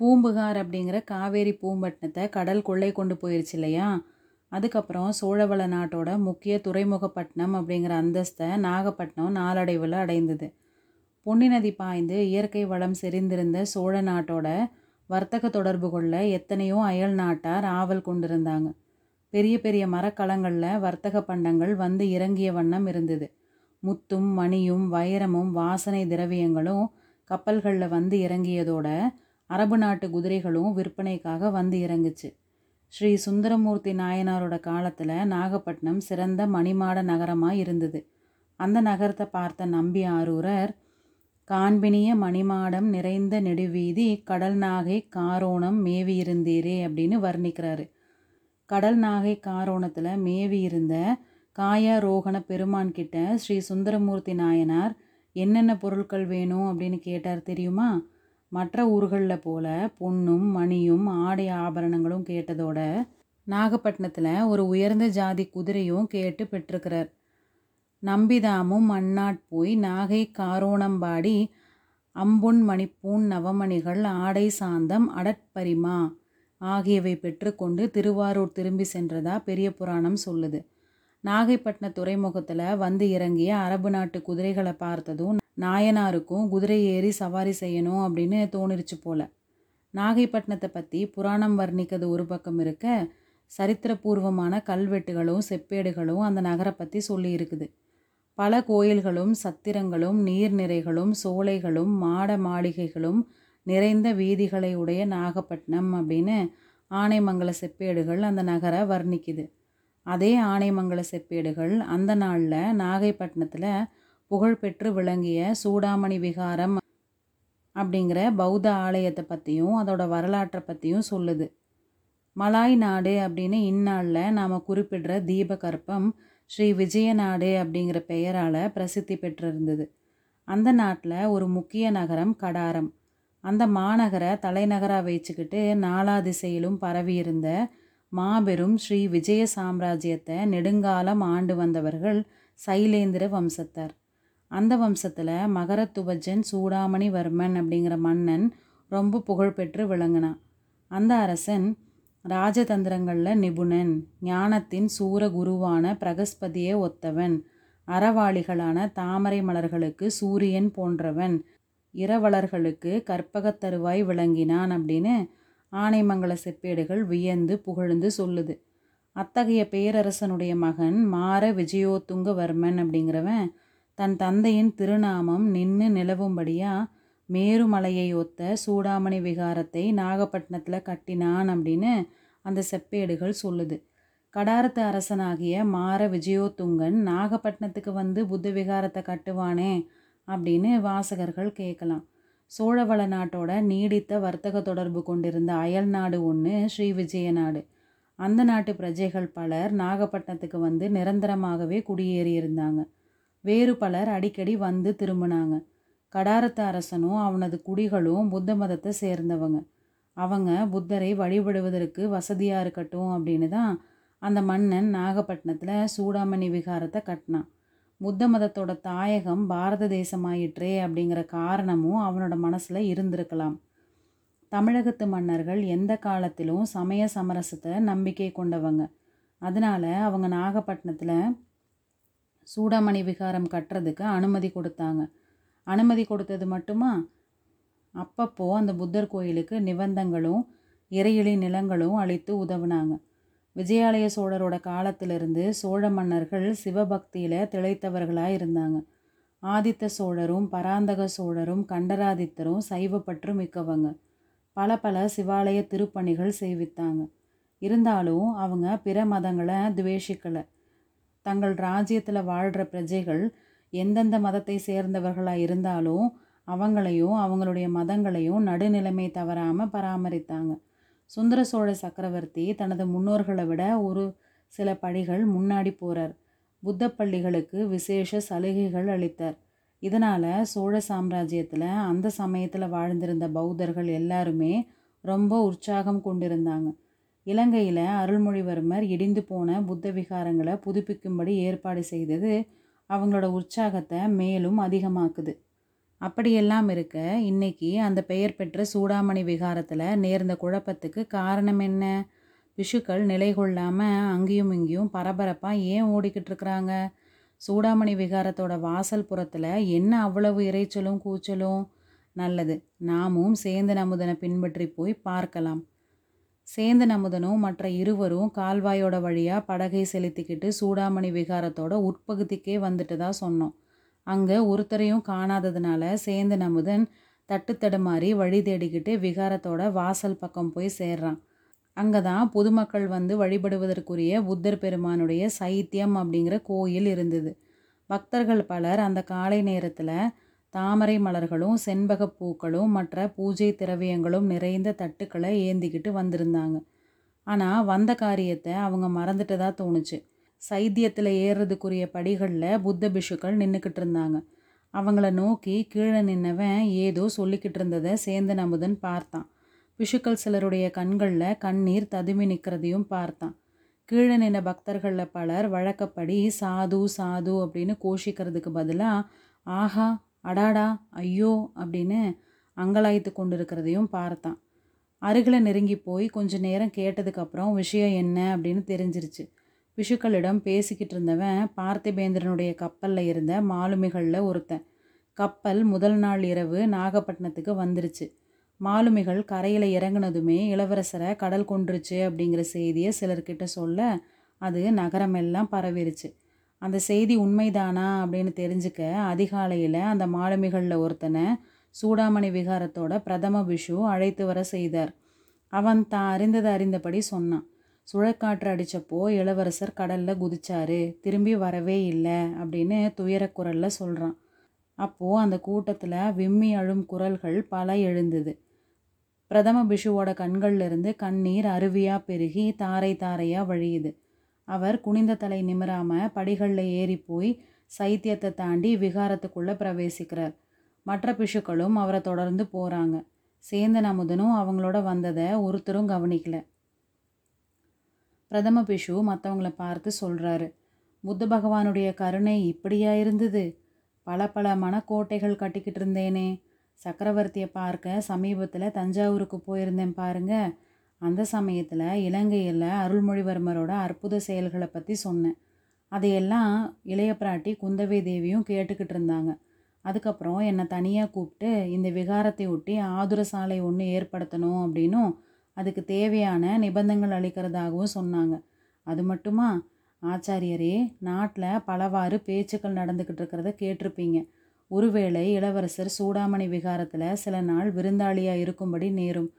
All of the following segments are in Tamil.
பூம்புகார் அப்படிங்கிற காவேரி பூம்பட்டினத்தை கடல் கொள்ளை கொண்டு போயிருச்சு இல்லையா? அதுக்கப்புறம் சோழவள நாட்டோட முக்கிய துறைமுகப்பட்டினம் அப்படிங்கிற அந்தஸ்தை நாகப்பட்டினம் நாளடைவில் அடைந்தது. பொன்னி நதி பாய்ந்து இயற்கை வளம் செறிந்திருந்த சோழ நாட்டோட வர்த்தக தொடர்பு கொள்ள எத்தனையோ அயல் நாட்டார் ஆவல் கொண்டிருந்தாங்க. பெரிய பெரிய மரக்கலங்களில் வர்த்தக பண்டங்கள் வந்து இறங்கிய வண்ணம் இருந்தது. முத்தும் மணியும் வைரமும் வாசனை திரவியங்களும் கப்பல்களில் வந்து இறங்கியதோட அரபு நாட்டு குதிரைகளும் விற்பனைக்காக வந்து இறங்குச்சு. ஸ்ரீ சுந்தரமூர்த்தி நாயனாரோட காலத்தில் நாகப்பட்டினம் சிறந்த மணிமாட நகரமாக இருந்தது. அந்த நகரத்தை பார்த்த நம்பி ஆரூரர் காண்பினிய மணிமாடம் நிறைந்த நெடுவீதி கடல் நாகை காரோணம் மேவி இருந்தீரே அப்படின்னு வர்ணிக்கிறாரு. கடல் நாகை காரோணத்தில் மேவி இருந்த காயாரோகண பெருமான் கிட்ட ஸ்ரீ சுந்தரமூர்த்தி நாயனார் என்னென்ன பொருட்கள் வேணும்? அப்படின்னு கேட்டார் தெரியுமா? மற்ற ஊர்களில் போல பொன்னும் மணியும் ஆடை ஆபரணங்களும் கேட்டதோட நாகப்பட்டினத்தில் ஒரு உயர்ந்த ஜாதி குதிரையும் கேட்டு பெற்றிருக்கிறார். நம்பிதாமும் மண்ணாட் போய் நாகை காரோணம்பாடி அம்பொன் மணிப்பூன் நவமணிகள் ஆடை சாந்தம் அடற்பரிமா ஆகியவை பெற்றுக்கொண்டு திருவாரூர் திரும்பி சென்றதா பெரிய புராணம் சொல்லுது. நாகைப்பட்டின துறைமுகத்தில் வந்து இறங்கிய அரபு நாட்டு குதிரைகளை பார்த்ததும் நாயனாருக்கும் குதிரை ஏறி சவாரி செய்யணும் அப்படின்னு தோணிருச்சு போல. நாகைப்பட்டினத்தை பற்றி புராணம் வர்ணிக்கிறது ஒரு பக்கம் இருக்க சரித்திரபூர்வமான கல்வெட்டுகளும் செப்பேடுகளும் அந்த நகரை பற்றி சொல்லி இருக்குது பல கோயில்களும் சத்திரங்களும் நீர்நிறைகளும் சோலைகளும் மாட மாளிகைகளும் நிறைந்த வீதிகளை உடைய நாகப்பட்டினம் அப்படின்னு ஆனைமங்கல செப்பேடுகள் அந்த நகரை வர்ணிக்குது. அதே ஆனைமங்கல செப்பேடுகள் அந்த நாளில் நாகைப்பட்டினத்தில் புகழ்பெற்று விளங்கிய சூடாமணி விகாரம் அப்படிங்கிற பௌத்த ஆலயத்தை பற்றியும் அதோட வரலாற்றை பற்றியும் சொல்லுது. மலாய் நாடு அப்படின்னு இந்நாளில் நாம் குறிப்பிடுற தீபகற்பம் ஸ்ரீ விஜயநாடு அப்படிங்கிற பெயரால் பிரசித்தி பெற்றிருந்தது. அந்த நாட்டில் ஒரு முக்கிய நகரம் கடாரம். அந்த மாநகரை தலைநகராக வச்சுக்கிட்டு நாலா திசையிலும் பரவியிருந்த மாபெரும் ஸ்ரீ விஜய சாம்ராஜ்யத்தை நெடுங்காலம் ஆண்டு வந்தவர்கள் சைலேந்திர வம்சத்தார். அந்த வம்சத்தில் மகரத்துவஜன் சூடாமணிவர்மன் அப்படிங்கிற மன்னன் ரொம்ப புகழ்பெற்று விளங்கினான். அந்த அரசன் ராஜதந்திரங்களில் நிபுணன் ஞானத்தின் சூர குருவான பிரகஸ்பதியே ஒத்தவன் அறவாளிகளான தாமரை மலர்களுக்கு சூரியன் போன்றவன் இரவலர்களுக்கு கற்பகத்தருவாய் விளங்கினான் அப்படின்னு ஆனைமங்கல செப்பேடுகள் வியந்து புகழ்ந்து சொல்லுது. அத்தகைய பேரரசனுடைய மகன் மார விஜயோத்துங்கவர்மன் அப்படிங்கிறவன் தன் தந்தையின் திருநாமம் நின்று நிலவும்படியா மேருமலையை ஒத்த சூடாமணி விகாரத்தை நாகப்பட்டினத்தில் கட்டினான் அப்படின்னு அந்த செப்பேடுகள் சொல்லுது. கடாரத்து அரசனாகிய மார விஜயோத்துங்கன் நாகப்பட்டினத்துக்கு வந்து புத்த விகாரத்தை கட்டுவானே அப்படின்னு வாசகர்கள் கேட்கலாம் சோழவள நாட்டோட நீடித்த வர்த்தக தொடர்பு கொண்டிருந்த அயல் நாடு ஒன்று ஸ்ரீ விஜய நாடு. அந்த நாட்டு பிரஜைகள் பலர் நாகப்பட்டினத்துக்கு வந்து நிரந்தரமாகவே குடியேறியிருந்தாங்க. வேறு பலர் அடிக்கடி வந்து திரும்பினாங்க. கடாரத்து அரசனும் அவனது குடிகளும் புத்த மதத்தை சேர்ந்தவங்க. அவங்க புத்தரை வழிபடுவதற்கு வசதியாக இருக்கட்டும் அப்படின்னு தான் அந்த மன்னன் நாகப்பட்டினத்தில் சூடாமணி விகாரத்தை கட்டினான். புத்த மதத்தோட தாயகம் பாரத தேசமாயிற்றே அப்படிங்கிற காரணமும் அவனோட மனசில் இருந்திருக்கலாம். தமிழகத்து மன்னர்கள் எந்த காலத்திலும் சமய சமரசத்தை நம்பிக்கை கொண்டவங்க. அதனால் அவங்க நாகப்பட்டினத்தில் சூடாமணி விகாரம் கட்டுறதுக்கு அனுமதி கொடுத்தாங்க. அனுமதி கொடுத்தது மட்டுமா? அப்பப்போ அந்த புத்தர் கோயிலுக்கு நிபந்தங்களும் இறையிலி நிலங்களும் அளித்து உதவுனாங்க. விஜயாலய சோழரோட காலத்திலிருந்து சோழ மன்னர்கள் சிவபக்தியில் திளைத்தவர்களாக இருந்தாங்க. ஆதித்த சோழரும் பராந்தக சோழரும் கண்டராதித்தரும் சைவப்பற்று மிக்கவங்க. பல பல சிவாலய திருப்பணிகள் செய்வித்தாங்க. இருந்தாலும் அவங்க பிற மதங்களை துவேஷிக்கலை. தங்கள் ராஜ்யத்தில் வாழ்கிற பிரஜைகள் எந்தெந்த மதத்தை சேர்ந்தவர்களாக இருந்தாலும் அவங்களையும் அவங்களுடைய மதங்களையும் நடுநிலைமை தவறாமல் பராமரித்தாங்க. சுந்தர சோழ சக்கரவர்த்தி தனது முன்னோர்களை விட ஒரு சில படிகள் முன்னாடி போகிறார் புத்த பள்ளிகளுக்கு விசேஷ சலுகைகள் அளித்தார். இதனால் சோழ சாம்ராஜ்யத்தில் அந்த சமயத்தில் வாழ்ந்திருந்த பௌத்தர்கள் எல்லாருமே ரொம்ப உற்சாகம் கொண்டிருந்தாங்க. இலங்கையில் அருள்மொழிவர்மர் இடிந்து போன புத்த விகாரங்களை புதுப்பிக்கும்படி ஏற்பாடு செய்தது அவங்களோட உற்சாகத்தை மேலும் அதிகமாக்குது. அப்படியெல்லாம் இருக்க இன்னைக்கு அந்த பெயர் பெற்ற சூடாமணி விகாரத்தில் நேர்ந்த குழப்பத்துக்கு காரணம் என்ன? பிஷுக்கள் நிலை கொள்ளாமல் அங்கேயும் இங்கேயும் பரபரப்பாக ஏன் ஓடிக்கிட்டு இருக்கிறாங்க? சூடாமணி விகாரத்தோட வாசல் புறத்தில் என்ன அவ்வளவு இறைச்சலும் கூச்சலும்? நல்லது நாமும் சேர்ந்து நமுதனை பின்பற்றி போய் பார்க்கலாம். சேந்தன் அமுதனும் மற்ற இருவரும் கால்வாயோட வழியாக படகை செலுத்திக்கிட்டு சூடாமணி விகாரத்தோட உட்பகுதிக்கே வந்துட்டு தான் சொன்னோம். அங்கே ஒருத்தரையும் காணாததுனால சேந்தன் அமுதன் தட்டு தடுமாறி வழி தேடிக்கிட்டு விகாரத்தோட வாசல் பக்கம் போய் சேர்றான். அங்கே தான் பொதுமக்கள் வந்து வழிபடுவதற்குரிய புத்தர் பெருமானுடைய சைத்தியம் அப்படிங்கிற கோயில் இருந்தது. பக்தர்கள் பலர் அந்த காலை நேரத்தில் தாமரை மலர்களும் செண்பகப் பூக்களும் மற்ற பூஜை திரவியங்களும் நிறைந்த தட்டுக்களை ஏந்திக்கிட்டு வந்திருந்தாங்க. ஆனால் வந்த காரியத்தை அவங்க மறந்துட்டதா தோணுச்சு. சைத்தியத்தில் ஏறுறதுக்குரிய படிகளில் புத்த பிஷுக்கள் நின்றுக்கிட்டு இருந்தாங்க. அவங்கள நோக்கி கீழே நின்னவன் ஏதோ சொல்லிக்கிட்டு இருந்ததை சேந்தன் அமுதன் பார்த்தான். பிஷுக்கள் சிலருடைய கண்களில் கண்ணீர் ததுமி நிற்கிறதையும் பார்த்தான். கீழே நின்ன பக்தர்களில் பலர் வழக்கப்படி சாது சாது அப்படின்னு கோஷிக்கிறதுக்கு பதிலாக ஆஹா அடாடா ஐயோ அப்படின்னு அங்கலாய்த்து கொண்டிருக்கிறதையும் பார்த்தான். அருகில் நெருங்கி போய் கொஞ்ச நேரம் கேட்டதுக்கப்புறம் விஷயம் என்ன அப்படின்னு தெரிஞ்சிருச்சு. பிஷுக்களிடம் பேசிக்கிட்டு இருந்தவன் பார்த்திபேந்திரனுடைய கப்பலில் இருந்த மாலுமிகளில் ஒருத்தன். கப்பல் முதல் நாள் இரவு நாகப்பட்டினத்துக்கு வந்துருச்சு. மாலுமிகள் கரையில் இறங்குனதுமே இளவரசரை கடல் கொண்டுருச்சு அப்படிங்கிற செய்தியை சிலர்கிட்ட சொல்ல அது நகரமெல்லாம் பரவிருச்சு. அந்த செய்தி உண்மைதானா அப்படின்னு தெரிஞ்சுக்க அதிகாலையில் அந்த மாலுமிகளில் ஒருத்தனை சூடாமணி விகாரத்தோட பிரதம விஷு அழைத்து வர செய்தார். அவன் தான் அறிந்ததை அறிந்தபடி சொன்னான். சுழற்காற்று அடித்தப்போ இளவரசர் கடலில் குதிச்சாரு. திரும்பி வரவே இல்லை அப்படின்னு துயரக்குரலில் சொல்கிறான் அப்போது அந்த கூட்டத்தில் விம்மி அழும் குரல்கள் பல எழுந்தது. பிரதம பிஷுவோட கண்கள்லேருந்து கண்ணீர் அருவியாக பெருகி தாரை தாரையாக வழியுது. அவர் குனிந்த தலை நிமிராமல் படிகளில் ஏறி போய் சைத்தியத்தை தாண்டி விகாரத்துக்குள்ளே பிரவேசிக்கிறார். மற்ற பிஷுக்களும் அவரை தொடர்ந்து போகிறாங்க சேந்தன் அமுதனும் அவங்களோட வந்ததை ஒருத்தரும் கவனிக்கல. பிரதம பிஷு மற்றவங்களை பார்த்து சொல்கிறாரு புத்த பகவானுடைய கருணை இப்படியா இருந்தது? பல பல மனக்கோட்டைகள் கட்டிக்கிட்டு இருந்தேனே. சக்கரவர்த்தியை பார்க்க சமீபத்தில் தஞ்சாவூருக்கு போயிருந்தேன் பாருங்கள் அந்த சமயத்தில் இலங்கையில் அருள்மொழிவர்மரோட அற்புத செயல்களை பற்றி சொன்னேன். அதையெல்லாம் இளைய பிராட்டி குந்தவை தேவியும் கேட்டுக்கிட்டு இருந்தாங்க. அதுக்கப்புறம் என்னை தனியாக கூப்பிட்டு இந்த விகாரத்தை ஒட்டி ஆதுர சாலை ஒன்று ஏற்படுத்தணும் அப்படின்னும் அதுக்கு தேவையான நிபந்தங்கள் அளிக்கிறதாகவும் சொன்னாங்க. அது மட்டுமா? ஆச்சாரியரே நாட்டில் பலவாறு பேச்சுக்கள் நடந்துக்கிட்டு இருக்கிறத கேட்டிருப்பீங்க. ஒருவேளை இளவரசர் சூடாமணி விகாரத்தில் சில நாள் விருந்தாளியாக இருக்கும்படி நேரும்.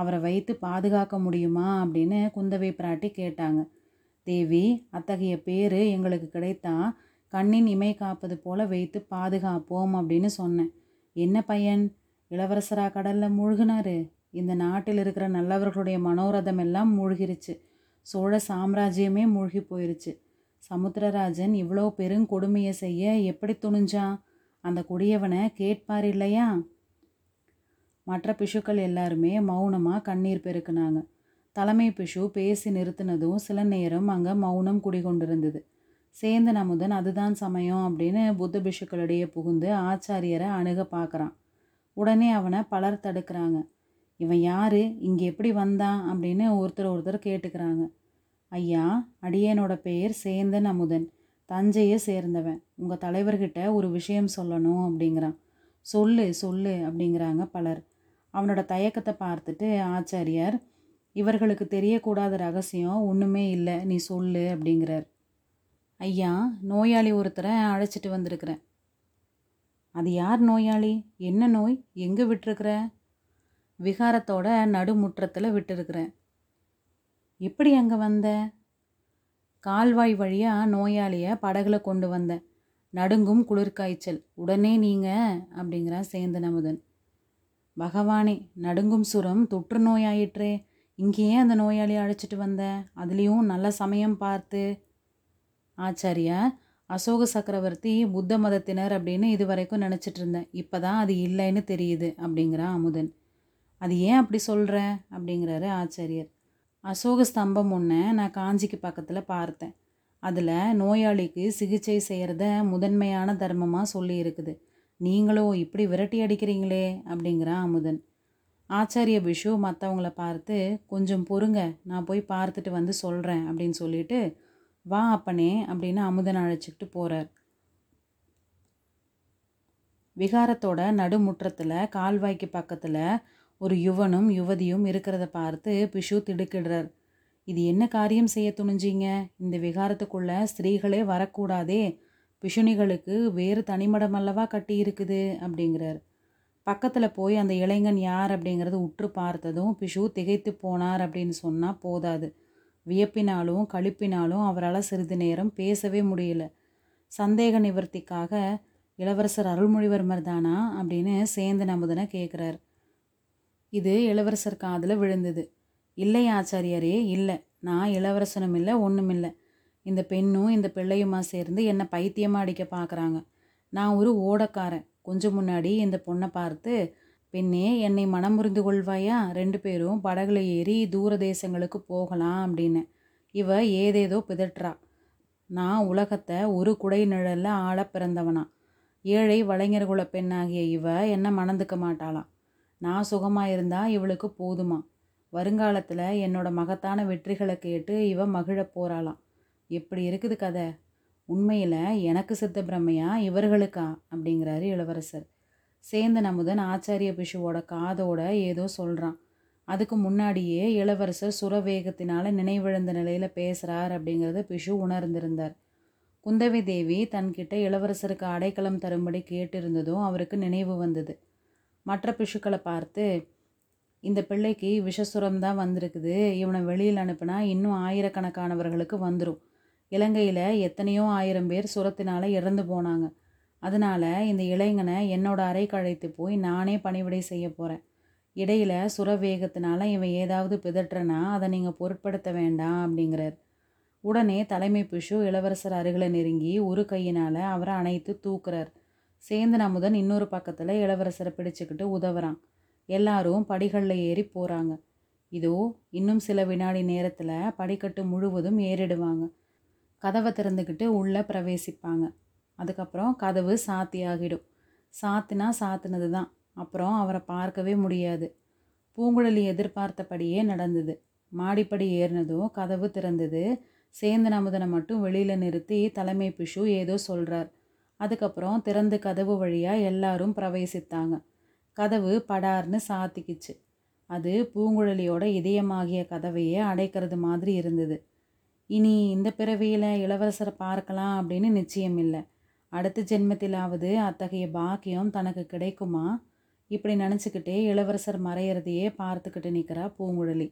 அவரை வைத்து பாதுகாக்க முடியுமா அப்படின்னு குந்தவை பிராட்டி கேட்டாங்க. தேவி அத்தகைய பேர் எங்களுக்கு கிடைத்தா கண்ணின் இமை காப்பது போல வைத்து பாதுகாப்போம் அப்படின்னு சொன்னேன். என்ன பையன்? இளவரசரா கடலில் மூழ்கினாரு. இந்த நாட்டில் இருக்கிற நல்லவர்களுடைய மனோரதம் எல்லாம் மூழ்கிருச்சு. சோழ சாம்ராஜ்யமே மூழ்கி போயிருச்சு. சமுத்திரராஜன் இவ்வளோ பெருங்கொடுமையை செய்ய எப்படி துணிஞ்சான்? அந்த கொடியவனை கேட்பார் இல்லையா? மற்ற பிஷுக்கள் எல்லாருமே மௌனமாக கண்ணீர் பெருக்குனாங்க. தலைமை பிஷு பேசி நிறுத்தினதும் சில நேரம் அங்கே மௌனம் குடிகொண்டிருந்தது. சேந்தன் அமுதன் அதுதான் சமயம் அப்படின்னு புத்த பிஷுக்களிடையே புகுந்து ஆச்சாரியரை அணுக பார்க்குறான். உடனே அவனை பலர் தடுக்கிறாங்க. இவன் யார்? இங்கே எப்படி வந்தான்? அப்படின்னு ஒருத்தர் ஒருத்தர் கேட்டுக்கிறாங்க. ஐயா அடியனோட பெயர் சேந்தன் அமுதன். தஞ்சையை சேர்ந்தவன். உங்கள் தலைவர்கிட்ட ஒரு விஷயம் சொல்லணும் அப்படிங்கிறான். சொல்லு சொல்லு அப்படிங்கிறாங்க பலர். அவனோட தயக்கத்தை பார்த்துட்டு ஆச்சாரியார் இவர்களுக்கு தெரியக்கூடாத ரகசியம் ஒன்றுமே இல்லை நீ சொல்லு அப்படிங்கிறார். ஐயா நோயாளி ஒருத்தரை அழைச்சிட்டு வந்திருக்கிறேன். அது யார் நோயாளி? என்ன நோய்? எங்கே விட்டுருக்குற? விகாரத்தோட நடுமுற்றத்தில் விட்டுருக்குறேன். எப்படி அங்கே வந்த? கால்வாய் வழியாக நோயாளியை படகுல கொண்டு வந்தேன். நடுங்கும் குளிர்காய்ச்சல். உடனே நீங்கள் அப்படிங்கிறான் சேந்தன் அமுதன். பகவானே நடுங்கும் சுரம் தொற்று நோயாயிற்றே. இங்கேயே அந்த நோயாளியை அழைச்சிட்டு வந்தேன் அதுலேயும் நல்ல சமயம் பார்த்து. ஆச்சாரியா அசோக சக்கரவர்த்தி புத்த மதத்தினர் அப்படின்னு இது வரைக்கும் நினச்சிட்டு இருந்தேன். இப்போ தான் அது இல்லைன்னு தெரியுது அப்படிங்கிறான் அமுதன். அது ஏன் அப்படி சொல்கிற அப்படிங்கிறாரு ஆச்சாரியர். அசோக ஸ்தம்பம் ஒன்று நான் காஞ்சிக்கு பக்கத்தில் பார்த்தேன். அதில் நோயாளிக்கு சிகிச்சை செய்கிறத முதன்மையான தர்மமாக சொல்லி நீங்களோ நீங்களும் இப்படி விரட்டி அடிக்கிறீங்களே அப்படிங்கிறான் அமுதன். ஆச்சாரிய பிஷு மற்றவங்கள பார்த்து கொஞ்சம் பொறுங்க நான் போய் பார்த்துட்டு வந்து சொல்கிறேன் அப்படின்னு சொல்லிட்டு வா அப்பனே அப்படின்னு அமுதன் அழைச்சிக்கிட்டு போகிறார் விகாரத்தோட நடுமுற்றத்தில் கால்வாய்க்கு பக்கத்தில் ஒரு யுவனும் யுவதியும் இருக்கிறத பார்த்து பிஷு திடுக்கிடுறார். இது என்ன காரியம் செய்ய துணிஞ்சிங்க? இந்த விகாரத்துக்குள்ளே ஸ்திரீகளே வரக்கூடாதே பிஷுனிகளுக்கு வேறு தனிமடம் அல்லவா கட்டி இருக்குது அப்படிங்கிறார். பக்கத்தில் போய் அந்த இளைஞன் யார் அப்படிங்கிறது உற்று பார்த்ததும் பிஷு திகைத்து போனார் அப்படின்னு சொன்னால் போதாது. வியப்பினாலும் கழிப்பினாலும் அவரால் சிறிது நேரம் பேசவே முடியல. சந்தேக நிவர்த்திக்காக இளவரசர் அருள்மொழிவர்மர் தானா அப்படின்னு சேந்து நமுதனை கேட்குறார் இது இளவரசர் காதில் விழுந்தது. இல்லை ஆச்சாரியரே இல்லை. நான் இளவரசனும் இல்லை ஒன்றும் இல்லை இந்த பெண்ணும் இந்த பிள்ளையுமா சேர்ந்து என்னை பைத்தியமாக அடிக்க பார்க்குறாங்க நான் ஒரு ஓடக்காரன். கொஞ்சம் முன்னாடி இந்த பொண்ணை பார்த்து பெண்ணே என்னை மனம் புரிந்து கொள்வாயா? ரெண்டு பேரும் படகுல ஏறி தூர தேசங்களுக்கு போகலாம் அப்படின்னு. இவ ஏதேதோ பிதற்றா. நான் உலகத்தை ஒரு குடை நிழலில் ஆள பிறந்தவனா. ஏழை வளைஞர்குல பெண்ணாகிய இவ என்னை மணந்துக்க மாட்டாளாம் நான் சுகமாக இருந்தால் இவளுக்கு போதுமா? வருங்காலத்தில் என்னோட மகத்தான வெற்றிகளை கேட்டு இவ மகிழ போகிறாளாம் எப்படி இருக்குது கதை? உண்மையில் எனக்கு சித்த பிரம்மையா இவர்களுக்கா? அப்படிங்கிறாரு இளவரசர். சேந்தன் அமுதன் ஆச்சாரிய பிஷுவோட காதோட ஏதோ சொல்கிறான் அதுக்கு முன்னாடியே இளவரசர் சுரவேகத்தினால் நினைவிழந்த நிலையில் பேசுகிறார் அப்படிங்கிறத பிஷு உணர்ந்திருந்தார். குந்தவி தேவி தன்கிட்ட இளவரசருக்கு அடைக்கலம் தரும்படி கேட்டிருந்ததும் அவருக்கு நினைவு வந்தது. மற்ற பிஷுக்களை பார்த்து இந்த பிள்ளைக்கு விஷசுரம் தான் வந்திருக்குது. இவனை வெளியில் அனுப்புனா இன்னும் ஆயிரக்கணக்கானவர்களுக்கு வந்துடும் இலங்கையில் எத்தனையோ ஆயிரம் பேர் சுரத்தினால் இறந்து போனாங்க. அதனால் இந்த இளைஞனை என்னோட அறைக்கு அழைத்து போய் நானே பணிவிடை செய்ய போகிறேன் இடையில் சுர வேகத்தினால இவன் ஏதாவது பிதற்றனா அதை நீங்கள் பொருட்படுத்த வேண்டாம் அப்படிங்கிறார். உடனே தலைமை பிஷு இளவரசர் அருகில் நெருங்கி ஒரு கையினால் அவரை அணைத்து தூக்குறார். சேந்தன் அமுதன் இன்னொரு பக்கத்தில் இளவரசரை பிடிச்சிக்கிட்டு உதவுறான். எல்லாரும் படிகளில் ஏறி போகிறாங்க இதோ இன்னும் சில வினாடி நேரத்தில் படிக்கட்டு முழுவதும் ஏறிடுவாங்க. கதவை திறந்துக்கிட்டு உள்ளே பிரவேசிப்பாங்க. அதுக்கப்புறம் கதவு சாத்தியாகிடும். சாத்தினா சாத்தினது தான் அப்புறம் அவரை பார்க்கவே முடியாது. பூங்குழலி எதிர்பார்த்தபடியே நடந்தது. மாடிப்படி ஏறினதும் கதவு திறந்தது. சேந்தன் அமுதனை மட்டும் வெளியில் நிறுத்தி தலைமை பிஷு ஏதோ சொல்கிறார் அதுக்கப்புறம் திறந்து கதவு வழியாக எல்லாரும் பிரவேசித்தாங்க. கதவு படார்னு சாத்திக்கிச்சு. அது பூங்குழலியோட இதயமாகிய கதவையே அடைக்கிறது மாதிரி இருந்தது. இனி இந்த பிறவியில் இளவரசரை பார்க்கலாம் அப்படின்னு நிச்சயம் இல்லை. அடுத்த ஜென்மத்திலாவது அத்தகைய பாக்கியம் தனக்கு கிடைக்குமா? இப்படி நினச்சிக்கிட்டே இளவரசர் மறையிறதையே பார்த்துக்கிட்டு நிற்கிறா பூங்குழலி.